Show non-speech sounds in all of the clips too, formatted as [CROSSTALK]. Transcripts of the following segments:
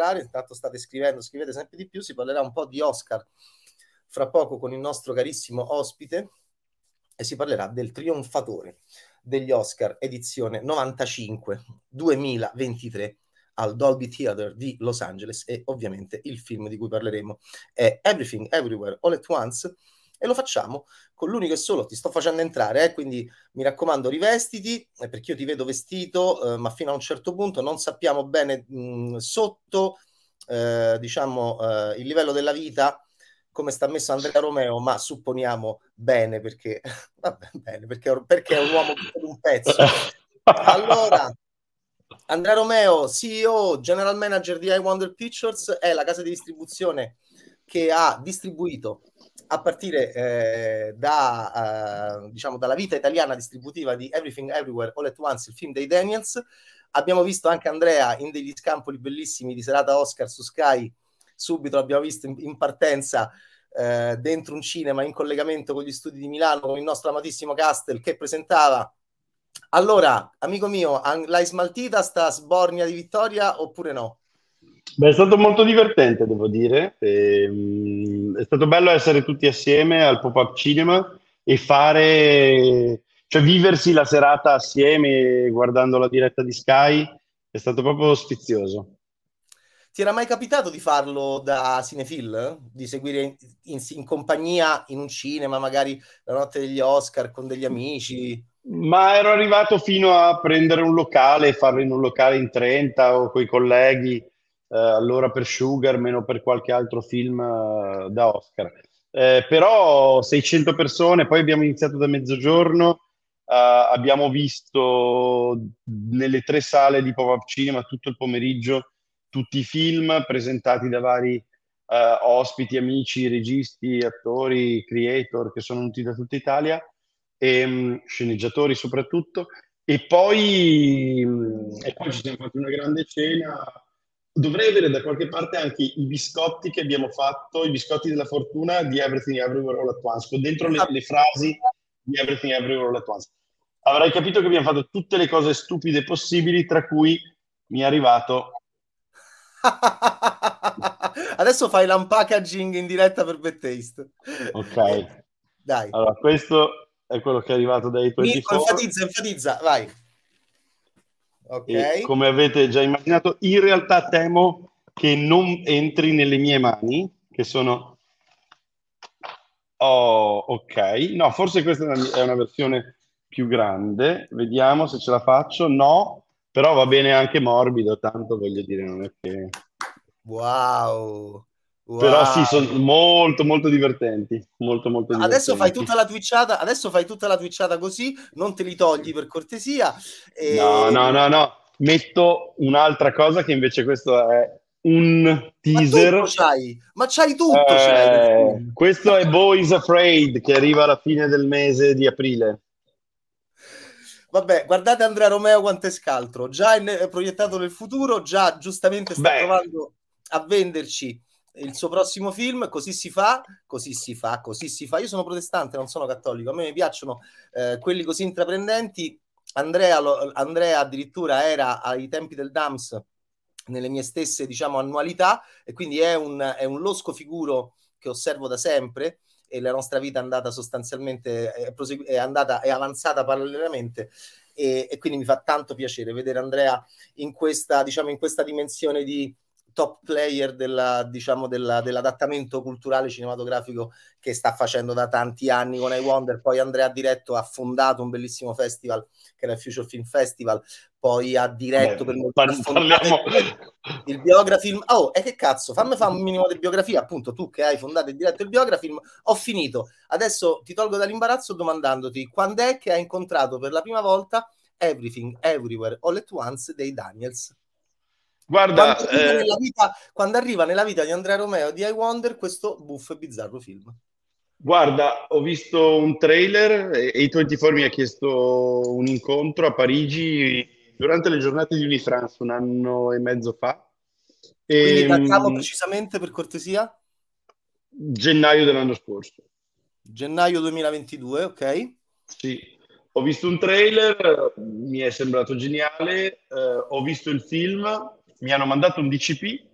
parlare, intanto state scrivendo, scrivete sempre di più, si parlerà un po' di Oscar fra poco con il nostro carissimo ospite e si parlerà del trionfatore degli Oscar edizione 95 2023 al Dolby Theatre di Los Angeles e ovviamente il film di cui parleremo è Everything Everywhere All at Once e lo facciamo con l'unico e solo, ti sto facendo entrare, eh, quindi mi raccomando rivestiti, eh, perché io ti vedo vestito, eh, ma fino a un certo punto non sappiamo bene mh, sotto, eh, diciamo, eh, il livello della vita, come sta messo Andrea Romeo, ma supponiamo bene, perché, [LAUGHS] vabbè, bene, perché, perché è un uomo di un pezzo. Allora, Andrea Romeo, CEO, General Manager di I Wonder Pictures, è la casa di distribuzione che ha distribuito a partire eh, da, uh, diciamo, dalla vita italiana distributiva di Everything Everywhere All at Once, il film dei Daniels. Abbiamo visto anche Andrea in degli scampoli bellissimi di serata Oscar su Sky. Subito l'abbiamo visto in, in partenza eh, dentro un cinema in collegamento con gli studi di Milano con il nostro amatissimo Castel che presentava. Allora, amico mio, l'hai smaltita sta sbornia di vittoria oppure no? Beh, è stato molto divertente, devo dire. E, um, è stato bello essere tutti assieme al pop-up cinema e fare, cioè viversi la serata assieme guardando la diretta di Sky. È stato proprio sfizioso. Ti era mai capitato di farlo da cinefil? Di seguire in, in, in, compagnia in un cinema, magari la notte degli Oscar con degli amici? Ma ero arrivato fino a prendere un locale e farlo in un locale in 30 o con i colleghi allora per Sugar, meno per qualche altro film eh, da Oscar. Eh, però 600 persone, poi abbiamo iniziato da mezzogiorno, eh, abbiamo visto nelle tre sale di Pop-Up Cinema tutto il pomeriggio tutti i film presentati da vari eh, ospiti, amici, registi, attori, creator che sono venuti da tutta Italia e um, sceneggiatori soprattutto. E poi, um, e poi ci siamo fatti una grande cena dovrei avere da qualche parte anche i biscotti che abbiamo fatto, i biscotti della fortuna di Everything Everywhere All At Once, con dentro le, le frasi di Everything Everywhere All At Once. Avrai capito che abbiamo fatto tutte le cose stupide possibili, tra cui mi è arrivato... [LAUGHS] Adesso fai l'unpackaging in diretta per Bad Taste. Ok. Dai. Allora, questo è quello che è arrivato dai tuoi enfatizza, enfatizza, vai. Okay. come avete già immaginato, in realtà temo che non entri nelle mie mani, che sono... Oh, ok. No, forse questa è una versione più grande. Vediamo se ce la faccio. No, però va bene anche morbido, tanto voglio dire, non è che... Wow! Wow. Però sì, sono molto molto divertenti. Molto, molto divertenti. Adesso fai tutta la twitchata, adesso fai tutta la twitchata così, non te li togli per cortesia. E... No, no, no, no. Metto un'altra cosa che invece questo è un teaser. Ma, c'hai. Ma c'hai tutto. Eh, c'hai. Questo è Boys Afraid che arriva alla fine del mese di aprile. Vabbè, guardate Andrea Romeo quanto è scaltro, già è proiettato nel futuro, già giustamente sta Beh. provando a venderci il suo prossimo film, così si fa, così si fa, così si fa. Io sono protestante, non sono cattolico, a me mi piacciono eh, quelli così intraprendenti. Andrea, lo, Andrea addirittura era ai tempi del DAMS nelle mie stesse diciamo annualità e quindi è un, è un losco figuro che osservo da sempre e la nostra vita è andata sostanzialmente è, prosegu- è andata è avanzata parallelamente e, e, quindi mi fa tanto piacere vedere Andrea in questa diciamo in questa dimensione di top player della, diciamo, della, dell'adattamento culturale cinematografico che sta facendo da tanti anni con I Wonder. Poi Andrea Diretto ha fondato un bellissimo festival che era il Future Film Festival. Poi ha diretto Beh, per parliamo... il Biografilm. Oh, e che cazzo, fammi fare un minimo di biografia. Appunto, tu che hai fondato e diretto il Biografilm, ho finito. Adesso ti tolgo dall'imbarazzo domandandoti quando è che hai incontrato per la prima volta Everything, Everywhere, All at Once dei Daniels. Guarda, quando arriva, eh... vita, quando arriva, nella vita, di Andrea Romeo di I Wonder questo buffo e bizzarro film? Guarda, ho visto un trailer e A24 mi ha chiesto un incontro a Parigi durante le giornate di Unifrance un anno e mezzo fa. Quindi trattiamo ehm, precisamente per cortesia? Gennaio dell'anno scorso. Gennaio 2022, ok? Sì, ho visto un trailer, mi è sembrato geniale, eh, ho visto il film mi hanno mandato un DCP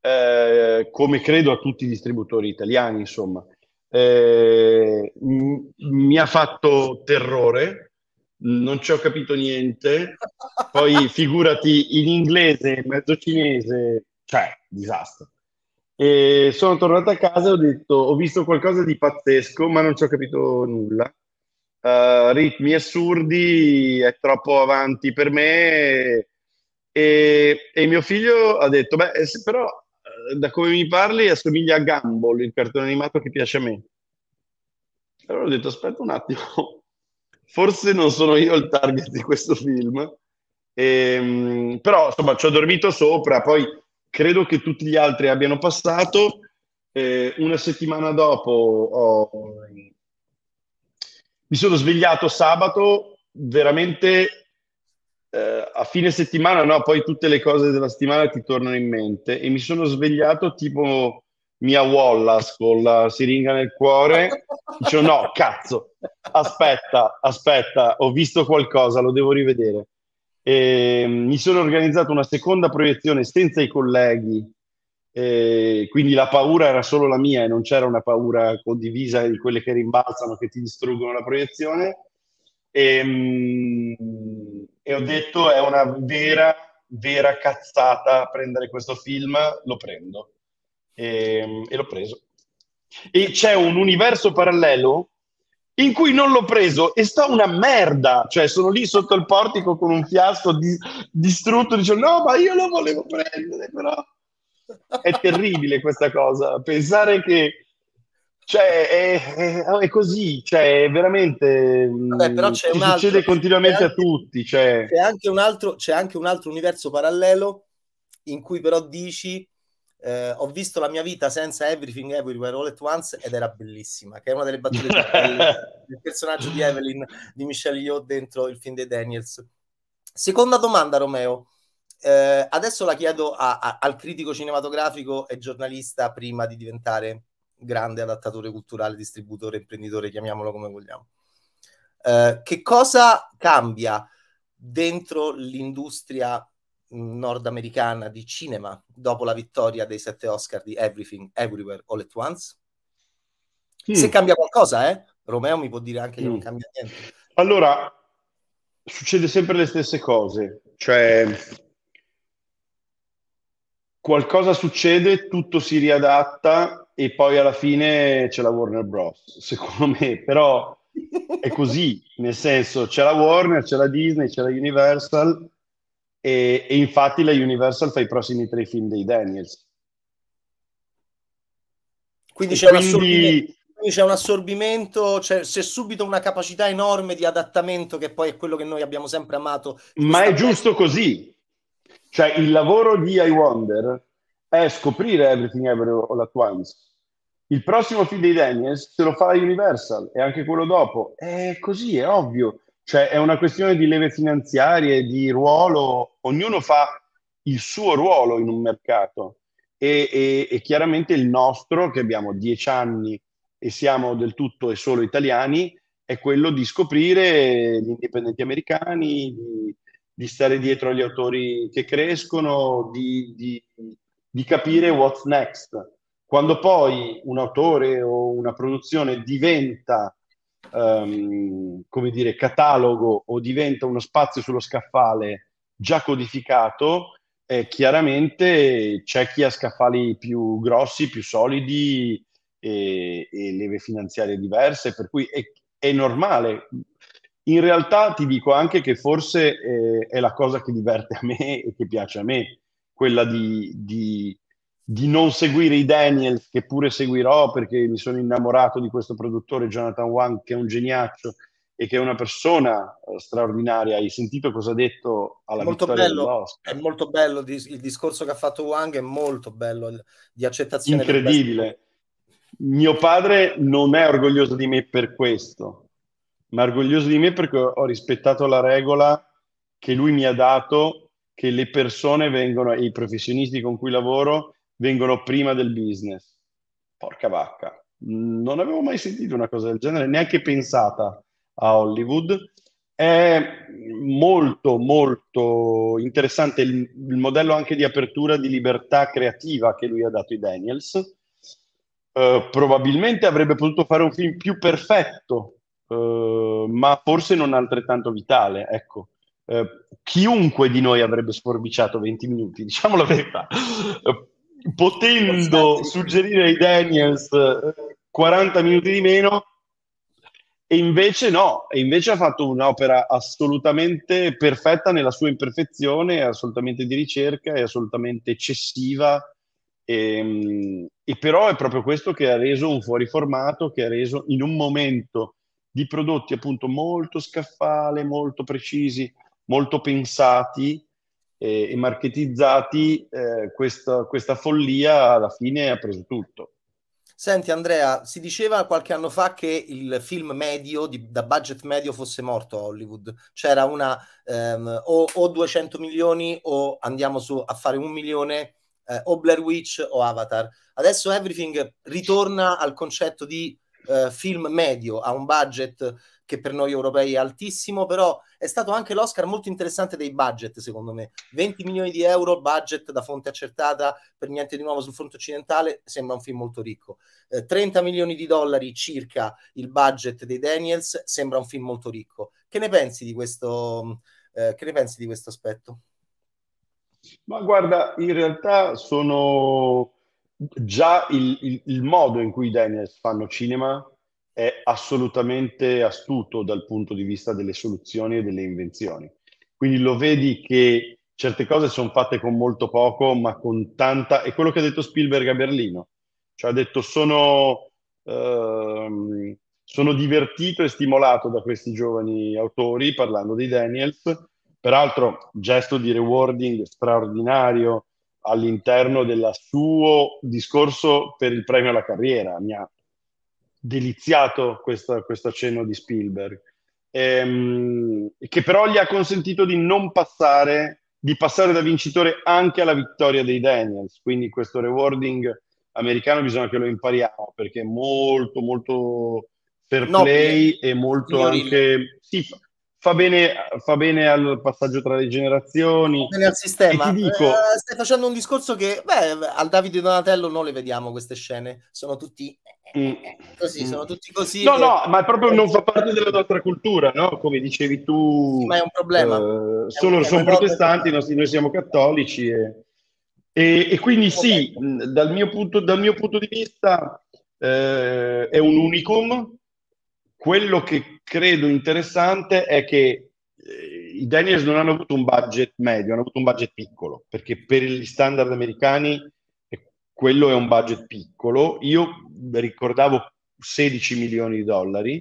eh, come credo a tutti i distributori italiani, insomma. Eh, mi ha fatto terrore, non ci ho capito niente, poi [LAUGHS] figurati in inglese, mezzo cinese, cioè, disastro. E sono tornato a casa e ho detto, ho visto qualcosa di pazzesco, ma non ci ho capito nulla. Uh, ritmi assurdi, è troppo avanti per me. E, e mio figlio ha detto, beh, però eh, da come mi parli assomiglia a Gumball, il cartone animato che piace a me. Allora ho detto, aspetta un attimo, [LAUGHS] forse non sono io il target di questo film. E, ehm, però, insomma, ci ho dormito sopra, poi credo che tutti gli altri abbiano passato. Eh, una settimana dopo ho... mi sono svegliato sabato veramente eh, a fine settimana, no, poi tutte le cose della settimana ti tornano in mente e mi sono svegliato tipo Mia Wallace con la siringa nel cuore. Dicevo, no, cazzo, aspetta, aspetta, ho visto qualcosa, lo devo rivedere. E mm, mi sono organizzato una seconda proiezione senza i colleghi, e quindi la paura era solo la mia e non c'era una paura condivisa di quelle che rimbalzano, che ti distruggono la proiezione. E, mm, e ho detto è una vera, vera cazzata prendere questo film, lo prendo. E, e l'ho preso. E c'è un universo parallelo in cui non l'ho preso e sta una merda, cioè sono lì sotto il portico con un fiasco di, distrutto, dicevo no ma io lo volevo prendere, però è terribile questa cosa, pensare che cioè, è, è, è, così, cioè, veramente Vabbè, però c'è un altro, succede continuamente anche, a tutti. Cioè... C'è, anche un altro, c'è anche un altro universo parallelo in cui però dici eh, ho visto la mia vita senza Everything Everywhere All at Once ed era bellissima, che è una delle battute [LAUGHS] del personaggio di Evelyn di Michelle Yeoh dentro il film dei Daniels. Seconda domanda, Romeo. Eh, adesso la chiedo a, a, al critico cinematografico e giornalista prima di diventare grande adattatore culturale, distributore, imprenditore, chiamiamolo come vogliamo. Eh, che cosa cambia dentro l'industria nordamericana di cinema dopo la vittoria dei sette Oscar di Everything, Everywhere, All at Once? Mm. Se cambia qualcosa, eh? Romeo mi può dire anche che mm. non cambia niente. Allora, succede sempre le stesse cose, cioè qualcosa succede, tutto si riadatta e poi alla fine c'è la Warner Bros. Secondo me, però è così, nel senso c'è la Warner, c'è la Disney, c'è la Universal e, e infatti la Universal fa i prossimi tre film dei Daniels. Quindi c'è, quindi... quindi c'è, un assorbimento, c'è, c'è, subito una capacità enorme di adattamento che poi è quello che noi abbiamo sempre amato. Ma è giusto così. Cioè il lavoro di I Wonder è scoprire Everything Everywhere All At Once. Il prossimo film dei Daniels se lo fa Universal e anche quello dopo. È così, è ovvio. Cioè è una questione di leve finanziarie, di ruolo. Ognuno fa il suo ruolo in un mercato. E, e, e chiaramente il nostro, che abbiamo dieci anni e siamo del tutto e solo italiani, è quello di scoprire gli indipendenti americani, di, di stare dietro agli autori che crescono, di, di, di capire what's next. Quando poi un autore o una produzione diventa, um, come dire, catalogo o diventa uno spazio sullo scaffale già codificato, eh, chiaramente c'è chi ha scaffali più grossi, più solidi e, e leve finanziarie diverse, per cui è, è normale. In realtà ti dico anche che forse eh, è la cosa che diverte a me e che piace a me, quella di, di, di, non seguire i Daniels, che pure seguirò perché mi sono innamorato di questo produttore Jonathan Wang, che è un geniaccio e che è una persona uh, straordinaria. Hai sentito cosa ha detto alla molto bello, È molto bello, il discorso che ha fatto Wang è molto bello, di accettazione. Incredibile. Mio padre non è orgoglioso di me per questo, ma orgoglioso di me perché ho rispettato la regola che lui mi ha dato che le persone vengono, i professionisti con cui lavoro, vengono prima del business. Porca vacca. Non avevo mai sentito una cosa del genere, neanche pensata a Hollywood. È molto, molto interessante il, il, modello anche di apertura di libertà creativa che lui ha dato ai Daniels. Uh, probabilmente avrebbe potuto fare un film più perfetto, uh, ma forse non altrettanto vitale. Ecco, uh, chiunque di noi avrebbe sforbiciato 20 minuti, [LAUGHS] diciamo la verità. potendo suggerire ai Daniels 40 minuti di meno, e invece no, e invece ha fatto un'opera assolutamente perfetta nella sua imperfezione, assolutamente di ricerca, è assolutamente eccessiva. E, ehm, e, però è proprio questo che ha reso un fuoriformato, che ha reso in un momento di prodotti appunto molto scaffale, molto precisi, molto pensati e, e marketizzati, eh, questa, questa follia alla fine ha preso tutto. Senti Andrea, si diceva qualche anno fa che il film medio, di, da budget medio, fosse morto a Hollywood. C'era una um, o, o, 200 milioni o andiamo su a fare un milione eh, o Blair Witch o Avatar. Adesso Everything ritorna al concetto di uh, film medio, a un budget che per noi europei è altissimo, però è stato anche l'Oscar molto interessante dei budget, secondo me. 20 milioni di euro, budget da fonte accertata, per niente di nuovo sul fronte occidentale, sembra un film molto ricco. Eh, 30 milioni di dollari circa il budget dei Daniels, sembra un film molto ricco. Che ne pensi di questo, eh, che ne pensi di questo aspetto? Ma guarda, in realtà sono già il, il, il modo in cui i Daniels fanno cinema è assolutamente astuto dal punto di vista delle soluzioni e delle invenzioni. Quindi lo vedi che certe cose sono fatte con molto poco, ma con tanta... È quello che ha detto Spielberg a Berlino. Cioè ha detto sono, ehm, sono divertito e stimolato da questi giovani autori, parlando di Daniels. Peraltro, gesto di rewarding straordinario all'interno del suo discorso per il premio alla carriera. Mi ha deliziato questo, questo accenno di Spielberg, ehm, che però gli ha consentito di non passare, di passare da vincitore anche alla vittoria dei Daniels. Quindi questo rewarding americano bisogna che lo impariamo perché è molto, molto fair play no, e molto signorile. anche... Sì, fa bene, fa bene, al passaggio tra le generazioni. Fa bene al sistema. Dico... Eh, stai facendo un discorso che, beh, al Davide Donatello non le vediamo queste scene, sono tutti mm. così, mm. sono tutti così. No, che... no, ma proprio non fa parte della nostra cultura, no? Come dicevi tu. Sì, ma è un problema. Eh, sono, sono protestanti, noi, noi siamo cattolici e, e, e quindi sì, dal mio punto, dal mio punto di vista eh, è un unicum quello che credo interessante è che eh, i Daniels non hanno avuto un budget medio, hanno avuto un budget piccolo, perché per gli standard americani eh, quello è un budget piccolo. Io ricordavo 16 milioni di dollari,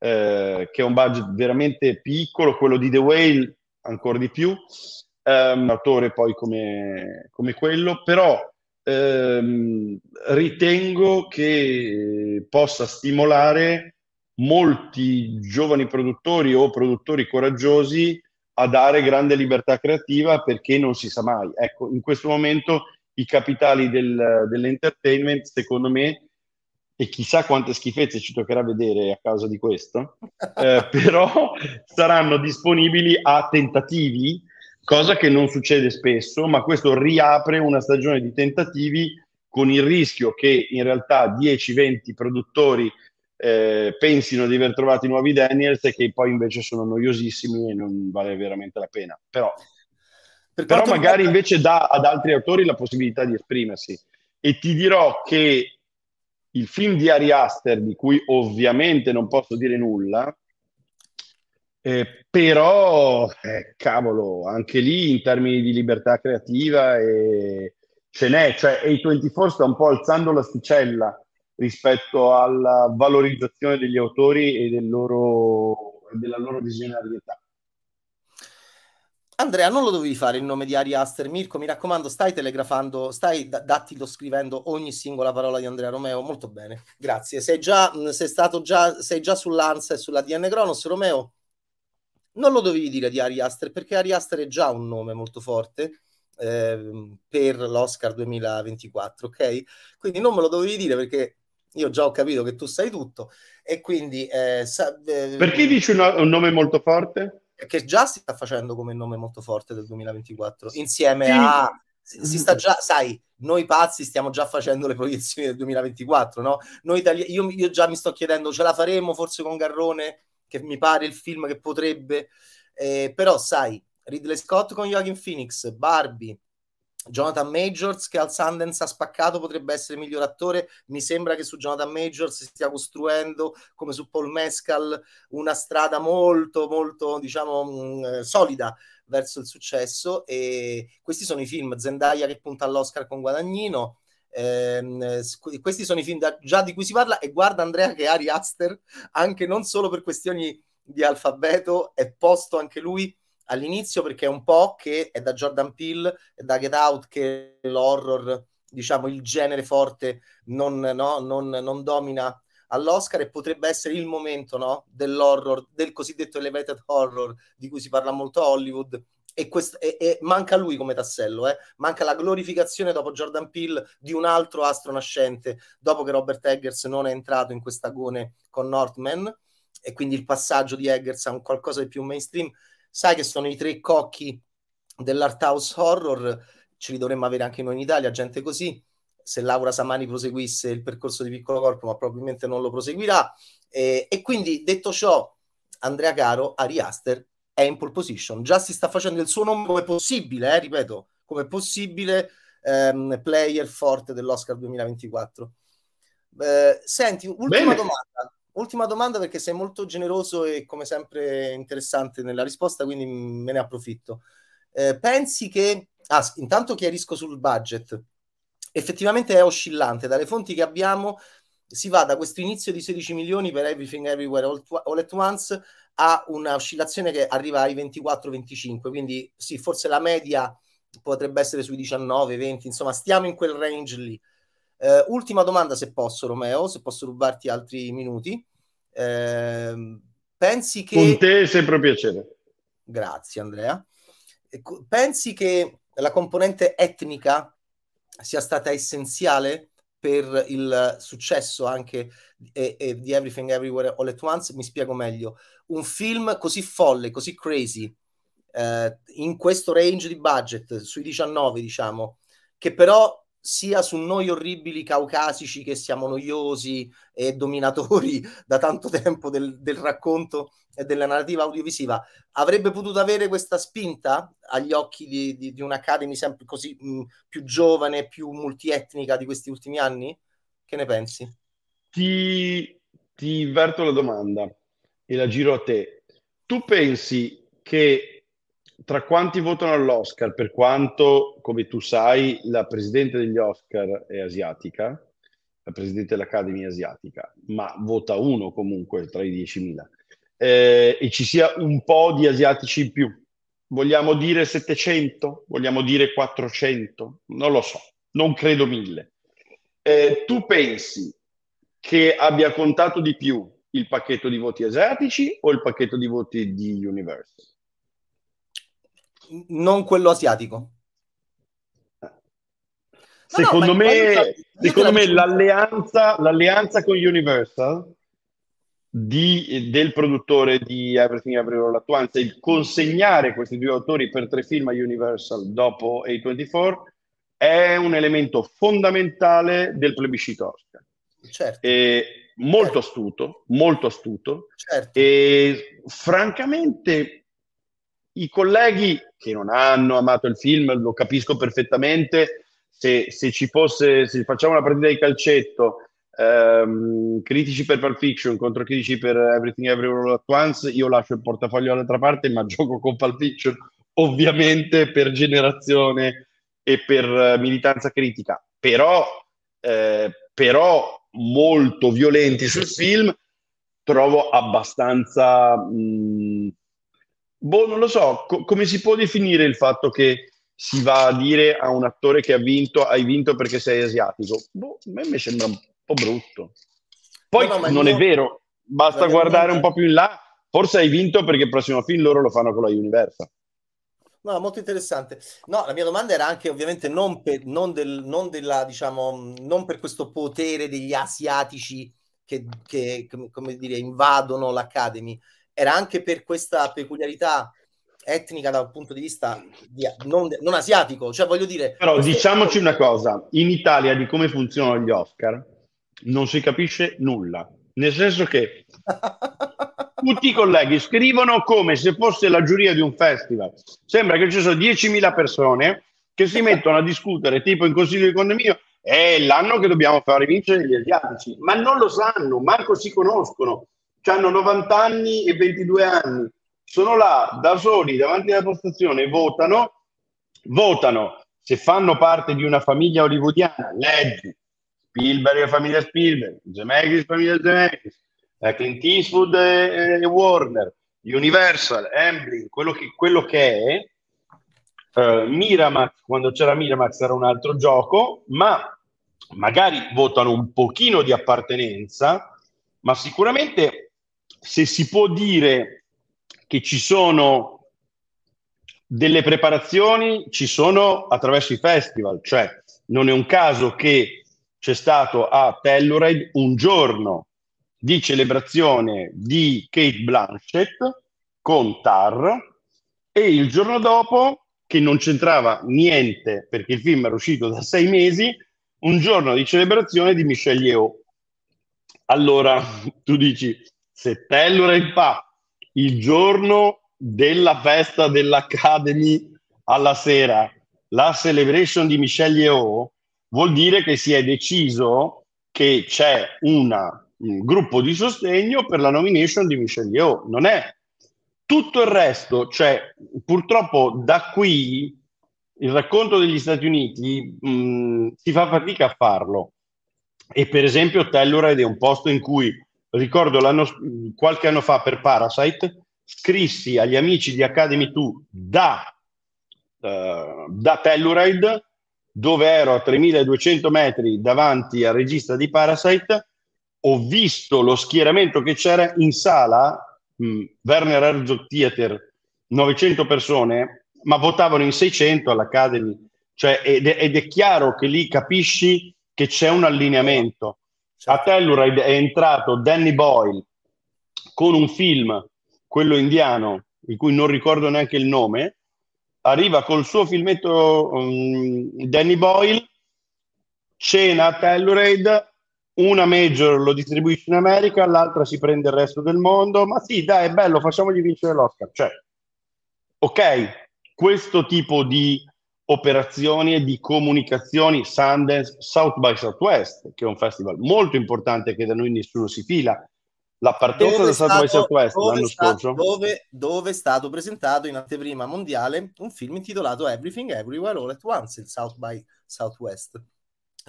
eh, che è un budget veramente piccolo, quello di The Whale ancora di più, eh, un autore poi come, come quello, però ehm, ritengo che possa stimolare molti giovani produttori o produttori coraggiosi a dare grande libertà creativa perché non si sa mai. Ecco, in questo momento i capitali del, dell'entertainment, secondo me, e chissà quante schifezze ci toccherà vedere a causa di questo, [LAUGHS] eh, però saranno disponibili a tentativi, cosa che non succede spesso, ma questo riapre una stagione di tentativi con il rischio che in realtà 10-20 produttori eh, pensino di aver trovato i nuovi Daniels e che poi invece sono noiosissimi e non vale veramente la pena. Però, però magari invece dà ad altri autori la possibilità di esprimersi. E ti dirò che il film di Ari Aster, di cui ovviamente non posso dire nulla, eh, però, eh, cavolo, anche lì in termini di libertà creativa e ce n'è, cioè A24 sta un po' alzando l'asticella rispetto alla valorizzazione degli autori e del loro, della loro visionarietà. Andrea, non lo dovevi fare il nome di Ari Aster. Mirko, mi raccomando, stai telegrafando, stai d- dattilo scrivendo ogni singola parola di Andrea Romeo. Molto bene, grazie. Sei già, sei stato già, sei già sull'Ansa e sulla DN Cronos, Romeo? Non lo dovevi dire di Ari Aster perché Ari Aster è già un nome molto forte eh, per l'Oscar 2024, ok? Quindi non me lo dovevi dire perché io già ho capito che tu sai tutto e quindi... Eh, sa, eh, Perché dici un, un, nome molto forte? Che già si sta facendo come nome molto forte del 2024, insieme sì. a... Si sta già, sai, noi pazzi stiamo già facendo le proiezioni del 2024, no? Noi itali- io, io già mi sto chiedendo, ce la faremo forse con Garrone, che mi pare il film che potrebbe... Eh, però sai, Ridley Scott con Joaquin Phoenix, Barbie, Jonathan Majors che al Sundance ha spaccato potrebbe essere miglior attore. Mi sembra che su Jonathan Majors si stia costruendo come su Paul Mescal una strada molto molto diciamo mh, mm, eh, solida verso il successo. E questi sono i film Zendaya che punta all'Oscar con Guadagnino eh, questi sono i film da, già di cui si parla. E guarda Andrea che Ari Aster anche non solo per questioni di alfabeto è posto anche lui all'inizio perché è un po' che è da Jordan Peele e da Get Out che l'horror, diciamo il genere forte non, no, non, non domina all'Oscar e potrebbe essere il momento no, dell'horror, del cosiddetto elevated horror di cui si parla molto a Hollywood e, quest- e-, e manca lui come tassello, eh? manca la glorificazione dopo Jordan Peele di un altro astro nascente, dopo che Robert Eggers non è entrato in quest'agone con Northman e quindi il passaggio di Eggers a un qualcosa di più mainstream sai che sono i tre cocchi dell'art house horror, ce li dovremmo avere anche noi in Italia, gente così. Se Laura Samani proseguisse il percorso di Piccolo Corpo, ma probabilmente non lo proseguirà. E, e quindi, detto ciò, Andrea Caro, Ari Aster, è in pole position. Già si sta facendo il suo nome come possibile, eh, ripeto, come possibile ehm, player forte dell'Oscar 2024. Eh, senti, ultima Bene. domanda. Ultima domanda perché sei molto generoso e come sempre interessante nella risposta, quindi me ne approfitto. Eh, pensi che... Ah, intanto chiarisco sul budget. Effettivamente è oscillante. Dalle fonti che abbiamo si va da questo inizio di 16 milioni per Everything Everywhere All, all at Once a una oscillazione che arriva ai 24-25. Quindi sì, forse la media potrebbe essere sui 19-20, insomma stiamo in quel range lì. Uh, ultima domanda, se posso, Romeo, se posso rubarti altri minuti. Uh, pensi che. Con te è sempre un piacere. Grazie, Andrea. Pensi che la componente etnica sia stata essenziale per il successo anche eh, eh, di Everything Everywhere All at Once? Mi spiego meglio. Un film così folle, così crazy, eh, in questo range di budget, sui 19, diciamo, che però sia su noi orribili caucasici che siamo noiosi e dominatori [LAUGHS] da tanto tempo del, del, racconto e della narrativa audiovisiva, avrebbe potuto avere questa spinta agli occhi di, di, di un'Academy sempre così mh, più giovane, più multietnica di questi ultimi anni? Che ne pensi? Ti, ti inverto la domanda e la giro a te. Tu pensi che tra quanti votano all'Oscar, per quanto, come tu sai, la presidente degli Oscar è asiatica, la presidente dell'Academy è asiatica, ma vota uno comunque tra i 10.000, eh, e ci sia un po' di asiatici in più. Vogliamo dire 700? Vogliamo dire 400? Non lo so, non credo mille. Eh, tu pensi che abbia contato di più il pacchetto di voti asiatici o il pacchetto di voti di Universal? Non quello asiatico. Secondo no, me, io, secondo me l'alleanza, l'alleanza, con Universal di, del produttore di Everything Everywhere All At il consegnare questi due autori per tre film a Universal dopo A24 è un elemento fondamentale del plebiscito Oscar. Certo. E molto certo. astuto, molto astuto. Certo. E francamente i colleghi che non hanno amato il film, lo capisco perfettamente, se, se ci fosse, se facciamo una partita di calcetto, ehm, critici per Pulp Fiction contro critici per Everything Everywhere at Once, io lascio il portafoglio dall'altra parte, ma [LAUGHS] gioco con Pulp Fiction, ovviamente per generazione e per uh, militanza critica, però, eh, però molto violenti sul film, trovo abbastanza... Mh, Boh, non lo so, Co- come si può definire il fatto che si va a dire a un attore che ha vinto, hai vinto perché sei asiatico? Boh, a me mi sembra un po' brutto. Poi no, no, non io... è vero, basta guardare un po' più in là, forse hai vinto perché il prossimo film loro lo fanno con la Universal. No, molto interessante. No, la mia domanda era anche ovviamente non per, non del, non della, diciamo, non per questo potere degli asiatici che, che come dire, invadono l'Academy, era anche per questa peculiarità etnica dal punto di vista di, non, non, asiatico. Cioè, voglio dire. Però diciamoci una cosa: in Italia di come funzionano gli Oscar non si capisce nulla. Nel senso che [LAUGHS] tutti i colleghi scrivono come se fosse la giuria di un festival. Sembra che ci sono 10.000 persone che si mettono a discutere, tipo in consiglio di condominio, è l'anno che dobbiamo fare vincere gli asiatici, ma non lo sanno, manco si conoscono. Hanno 90 anni e 22 anni, sono là da soli davanti alla postazione, votano, votano. Se fanno parte di una famiglia hollywoodiana, leggi. Spielberg e famiglia Spielberg, Zemeckis famiglia Zemeckis, eh, Clint Eastwood e, e, Warner, Universal, Amblin, quello che, quello che è, Uh, Miramax, quando c'era Miramax era un altro gioco, ma magari votano un pochino di appartenenza, ma sicuramente se si può dire che ci sono delle preparazioni, ci sono attraverso i festival, cioè non è un caso che c'è stato a Telluride un giorno di celebrazione di Kate Blanchett con Tar e il giorno dopo, che non c'entrava niente perché il film era uscito da sei mesi, un giorno di celebrazione di Michelle Yeoh. Allora [LAUGHS] tu dici, se Telluride fa il giorno della festa dell'Academy alla sera la celebration di Michelle Yeoh, vuol dire che si è deciso che c'è una un gruppo di sostegno per la nomination di Michel Yeoh. Non è tutto il resto, cioè purtroppo da qui il racconto degli Stati Uniti mh, si fa fatica a farlo. E per esempio Telluride è un posto in cui, ricordo qualche anno fa per Parasite, scrissi agli amici di Academy 2 da, uh, da Telluride, dove ero a 3200 metri davanti al regista di Parasite, ho visto lo schieramento che c'era in sala, mh, Werner Herzog Theater, 900 persone, ma votavano in 600 all'Academy. Cioè, ed, è, ed, è, chiaro che lì capisci che c'è un allineamento. A Telluride è entrato Danny Boyle con un film, quello indiano, di cui non ricordo neanche il nome, arriva col suo filmetto um, Danny Boyle, cena a Telluride, una major lo distribuisce in America, l'altra si prende il resto del mondo, ma sì, dai, è bello, facciamogli vincere l'Oscar. Cioè, ok, questo tipo di operazioni e di comunicazioni Sundance South by Southwest, che è un festival molto importante che da noi nessuno si fila. La partenza del South by Southwest l'anno stato, scorso. Dove, dove, è stato presentato in anteprima mondiale un film intitolato Everything Everywhere All at Once, il South by Southwest.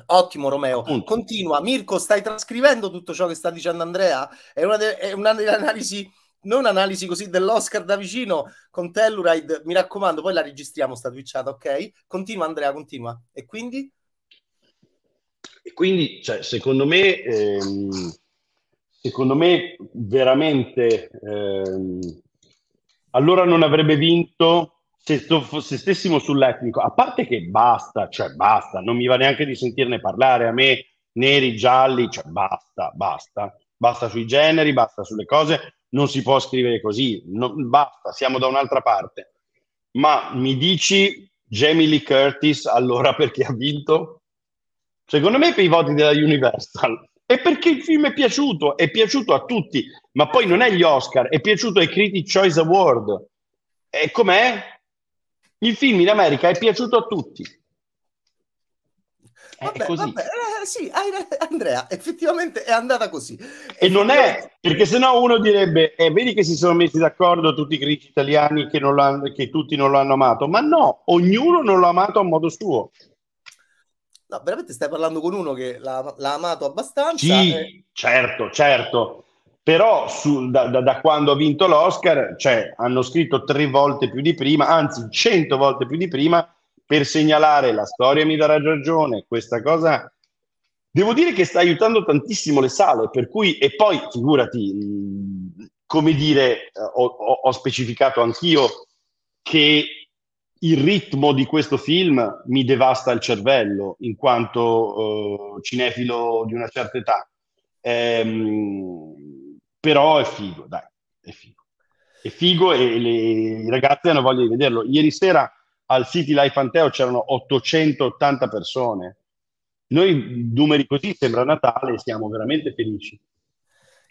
Ottimo Romeo, Appunto. continua. Mirko, stai trascrivendo tutto ciò che sta dicendo Andrea? È una, de- è una delle analisi, non un'analisi così dell'Oscar da vicino con Telluride. Mi raccomando, poi la registriamo sta twitchata, ok? Continua Andrea, continua. E quindi? E quindi, cioè, secondo me, ehm, secondo me veramente ehm, allora non avrebbe vinto se, se, stessimo sull'etnico, a parte che basta, cioè basta, non mi va neanche di sentirne parlare, a me neri, gialli, cioè basta, basta, basta sui generi, basta sulle cose, non si può scrivere così, non, basta, siamo da un'altra parte. Ma mi dici Jamie Lee Curtis allora [LAUGHS] perché ha vinto? Secondo me per i voti della Universal. E perché il film è piaciuto, è piaciuto a tutti, ma poi non è gli Oscar, è piaciuto ai Critics Choice Award. E com'è? Il film in America è piaciuto a tutti. Vabbè, è così. Vabbè, eh, sì, Andrea, effettivamente è andata così. E non è, perché sennò uno direbbe, eh, vedi che si sono messi d'accordo tutti i critici italiani che, che tutti non lo hanno amato, ma no, ognuno non l'ha amato a modo suo. No, veramente stai parlando con uno che l'ha, l'ha amato abbastanza. Sì, e... certo, certo però su, da, da, da, quando ha vinto l'Oscar cioè, hanno scritto tre volte più di prima, anzi cento volte più di prima, per segnalare la storia mi darà ragione, questa cosa devo dire che sta aiutando tantissimo le sale, per cui, e poi figurati, come dire, ho, ho, ho specificato anch'io che il ritmo di questo film mi devasta il cervello in quanto uh, cinefilo di una certa età. Ehm, però è figo, dai, è figo. È figo e le, i ragazzi hanno voglia di vederlo. Ieri sera al City Life Anteo c'erano 880 persone. Noi numeri così sembra Natale, siamo veramente felici.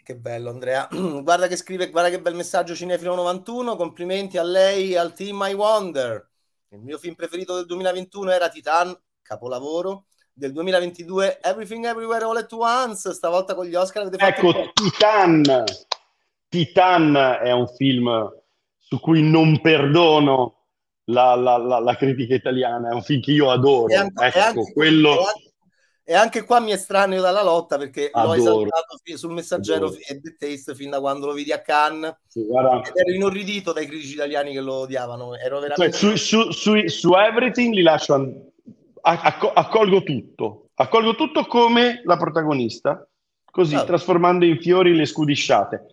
Che bello Andrea, [CLEARS THROAT] guarda che scrive, guarda che bel messaggio Cinefilo 91, complimenti a lei e al team I Wonder. Il mio film preferito del 2021 era Titan, capolavoro. Del 2022 Everything Everywhere All at Once, stavolta con gli Oscar. Ecco, Titan. Titan è un film su cui non perdono la, la, la, la critica italiana, è un film che io adoro. Anche, ecco, anche, quello... E anche qua mi estraneo dalla lotta perché Adoro. l'ho esaltato sul messaggero Adoro. e The Taste fin da quando lo vidi a Cannes sì, ed ero inorridito dai critici italiani che lo odiavano. Ero veramente... Cioè, su, su, su, su, Everything li lascio, accolgo tutto, accolgo tutto come la protagonista, così ah. trasformando in fiori le scudisciate.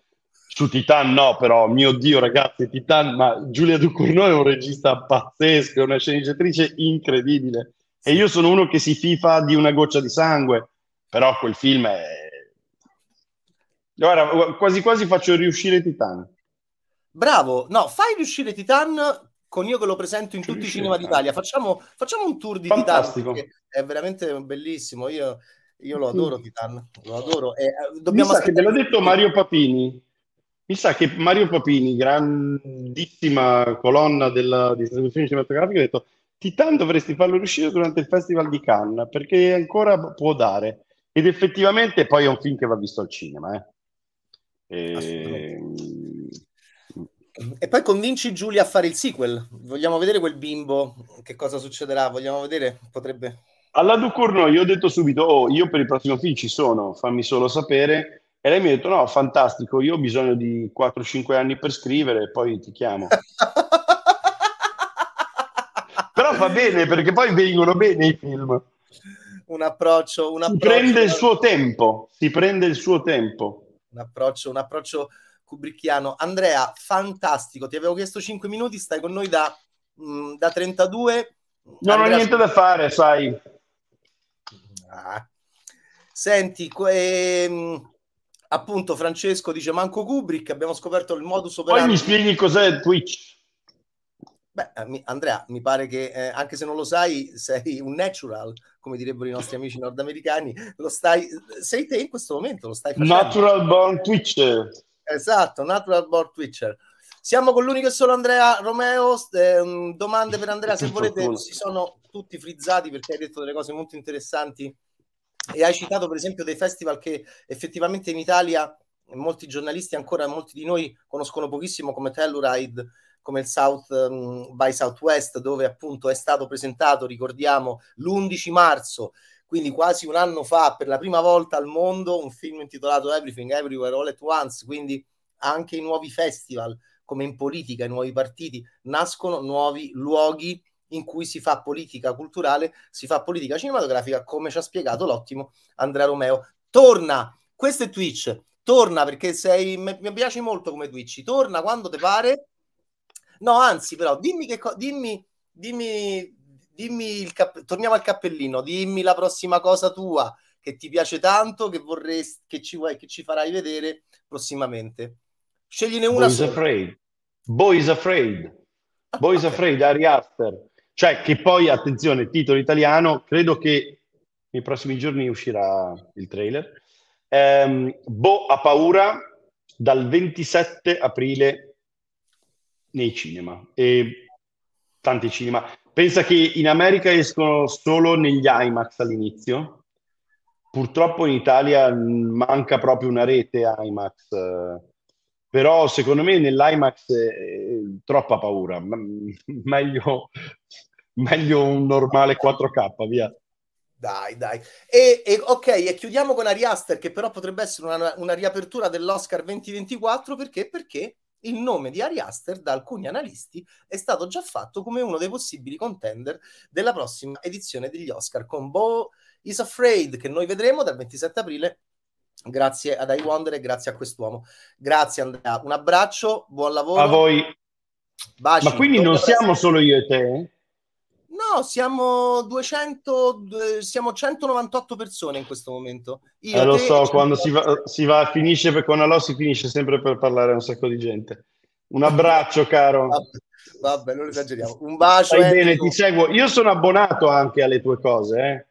Su Titan no, però, mio Dio ragazzi, Titan, ma Giulia Ducournau è un regista pazzesco, è una sceneggiatrice incredibile e io sono uno che si fifa di una goccia di sangue, però quel film è... Guarda, quasi quasi faccio riuscire Titan. Bravo, no, fai riuscire Titan con io che lo presento in Ci tutti i cinema d'Italia. Facciamo, facciamo, un tour di Fantastico. Titan, è veramente bellissimo. Io, io lo adoro sì. Titan, lo adoro. E, eh, dobbiamo Mi sa che me l'ha detto Mario Papini. Mi sa che Mario Papini, grandissima colonna della distribuzione cinematografica, ha detto Titan dovresti farlo uscire durante il Festival di Cannes perché ancora può dare ed effettivamente poi è un film che va visto al cinema. Eh. E... e poi convinci Giulia a fare il sequel. Vogliamo vedere quel bimbo, che cosa succederà? Vogliamo vedere? Potrebbe... Alla Ducurno io ho detto subito, oh, io per il prossimo film ci sono, fammi solo sapere. E lei mi ha detto, no, fantastico, io ho bisogno di 4-5 anni per scrivere e poi ti chiamo. [LAUGHS] Va bene perché poi vengono bene i film. Un approccio, un approccio... Si prende il suo tempo, si prende il suo tempo. Un approccio, un approccio kubrickiano. Andrea, fantastico, ti avevo chiesto 5 minuti, stai con noi da, mh, mm, da 32. Non Andrea... ho niente da fare, sai. Ah. Senti, que... Ehm, appunto Francesco dice manco Kubrick, abbiamo scoperto il modus operandi. Poi mi spieghi cos'è Twitch. Beh, eh, Andrea, mi pare che eh, anche se non lo sai, sei un natural, come direbbero i nostri amici nordamericani, lo stai, sei te in questo momento, lo stai facendo. Natural born Twitcher. Esatto, natural born Twitcher. Siamo con l'unico e solo Andrea Romeo. Eh, domande per Andrea, se volete, si sono tutti frizzati perché hai detto delle cose molto interessanti e hai citato per esempio dei festival che effettivamente in Italia molti giornalisti ancora, molti di noi conoscono pochissimo come Telluride come il South um, by Southwest, dove appunto è stato presentato, ricordiamo, l'11 marzo, quindi quasi un anno fa, per la prima volta al mondo, un film intitolato Everything Everywhere All at Once, quindi anche i nuovi festival, come in politica, i nuovi partiti, nascono nuovi luoghi in cui si fa politica culturale, si fa politica cinematografica, come ci ha spiegato l'ottimo Andrea Romeo. Torna, questo è Twitch, torna perché sei, mi piace molto come Twitch, torna quando ti pare No, anzi, però, dimmi che co- dimmi, dimmi, dimmi il cap- torniamo al cappellino, dimmi la prossima cosa tua che ti piace tanto, che vorresti, che ci, vuoi, che ci farai vedere prossimamente. Scegliene una Boys sola. Afraid. Boys Afraid. [LAUGHS] Boys. Afraid, Ari Aster. Cioè, che poi, attenzione, titolo italiano, credo che nei prossimi giorni uscirà il trailer. Um, Bo ha paura dal 27 aprile nei cinema e tanti cinema. Pensa che in America escono solo negli IMAX all'inizio. Purtroppo in Italia manca proprio una rete IMAX. Però secondo me nell'IMAX è troppa paura. meglio, [LAUGHS] meglio un normale 4K, via. Dai, dai. E, e, ok, e chiudiamo con Ari Aster, che però potrebbe essere una, una riapertura dell'Oscar 2024 perché? Perché il nome di Ari Aster da alcuni analisti è stato già fatto come uno dei possibili contender della prossima edizione degli Oscar con Bo is Afraid che noi vedremo dal 27 aprile grazie ad I Wonder e grazie a quest'uomo. Grazie Andrea. Un abbraccio buon lavoro. A voi. Baci, Ma quindi non siamo solo io e te? No, siamo 200, siamo 198 persone in questo momento. Io, eh, lo so, quando si va, si va, finisce per, con Alò si finisce sempre per parlare a un sacco di gente. Un abbraccio, caro. Vabbè, vabbè non esageriamo. Un bacio. Stai bene, ti seguo. Io sono abbonato anche alle tue cose, eh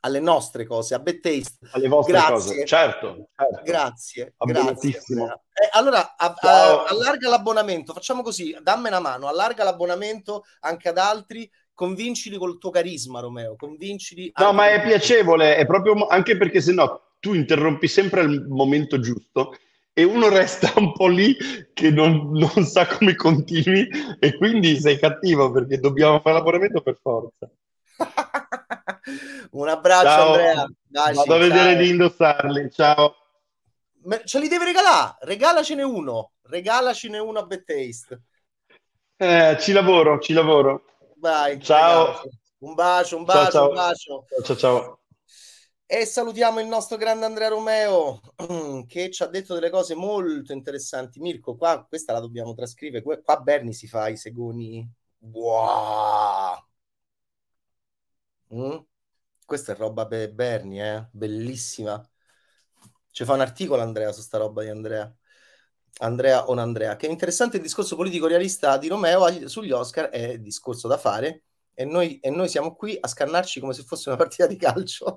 alle nostre cose, a Bad Taste. Alle vostre grazie. cose, certo. certo. Grazie, grazie. Eh, allora, a, a, allarga l'abbonamento, facciamo così, dammi una mano, allarga l'abbonamento anche ad altri, convincili col tuo carisma, Romeo, convincili. No, ma è piacevole, è proprio anche perché se no tu interrompi sempre al momento giusto e uno resta [LAUGHS] un po' lì che non, non sa come continui e quindi sei cattivo perché dobbiamo fare l'abbonamento per forza. [LAUGHS] Un abbraccio, ciao. Andrea. Baci, Vado a vedere di indossarli. Ciao. Ce li devi regalare. Regalacene uno. Regalacene uno a Bad Taste. Eh, ci lavoro, ci lavoro. Vai, ciao. Un bacio, un bacio, ciao, ciao. un bacio. Ciao, ciao. E salutiamo il nostro grande Andrea Romeo [CLEARS THROAT] che ci ha detto delle cose molto interessanti. Mirko, qua questa la dobbiamo trascrivere. Qua Berni si fa i segoni. Wow. Mm? Questa è roba per Berni, eh? bellissima. Ci fa un articolo Andrea su sta roba di Andrea. Andrea on Andrea. Che è interessante il discorso politico realista di Romeo sugli Oscar, è discorso da fare. E noi, e noi siamo qui a scannarci come se fosse una partita di calcio.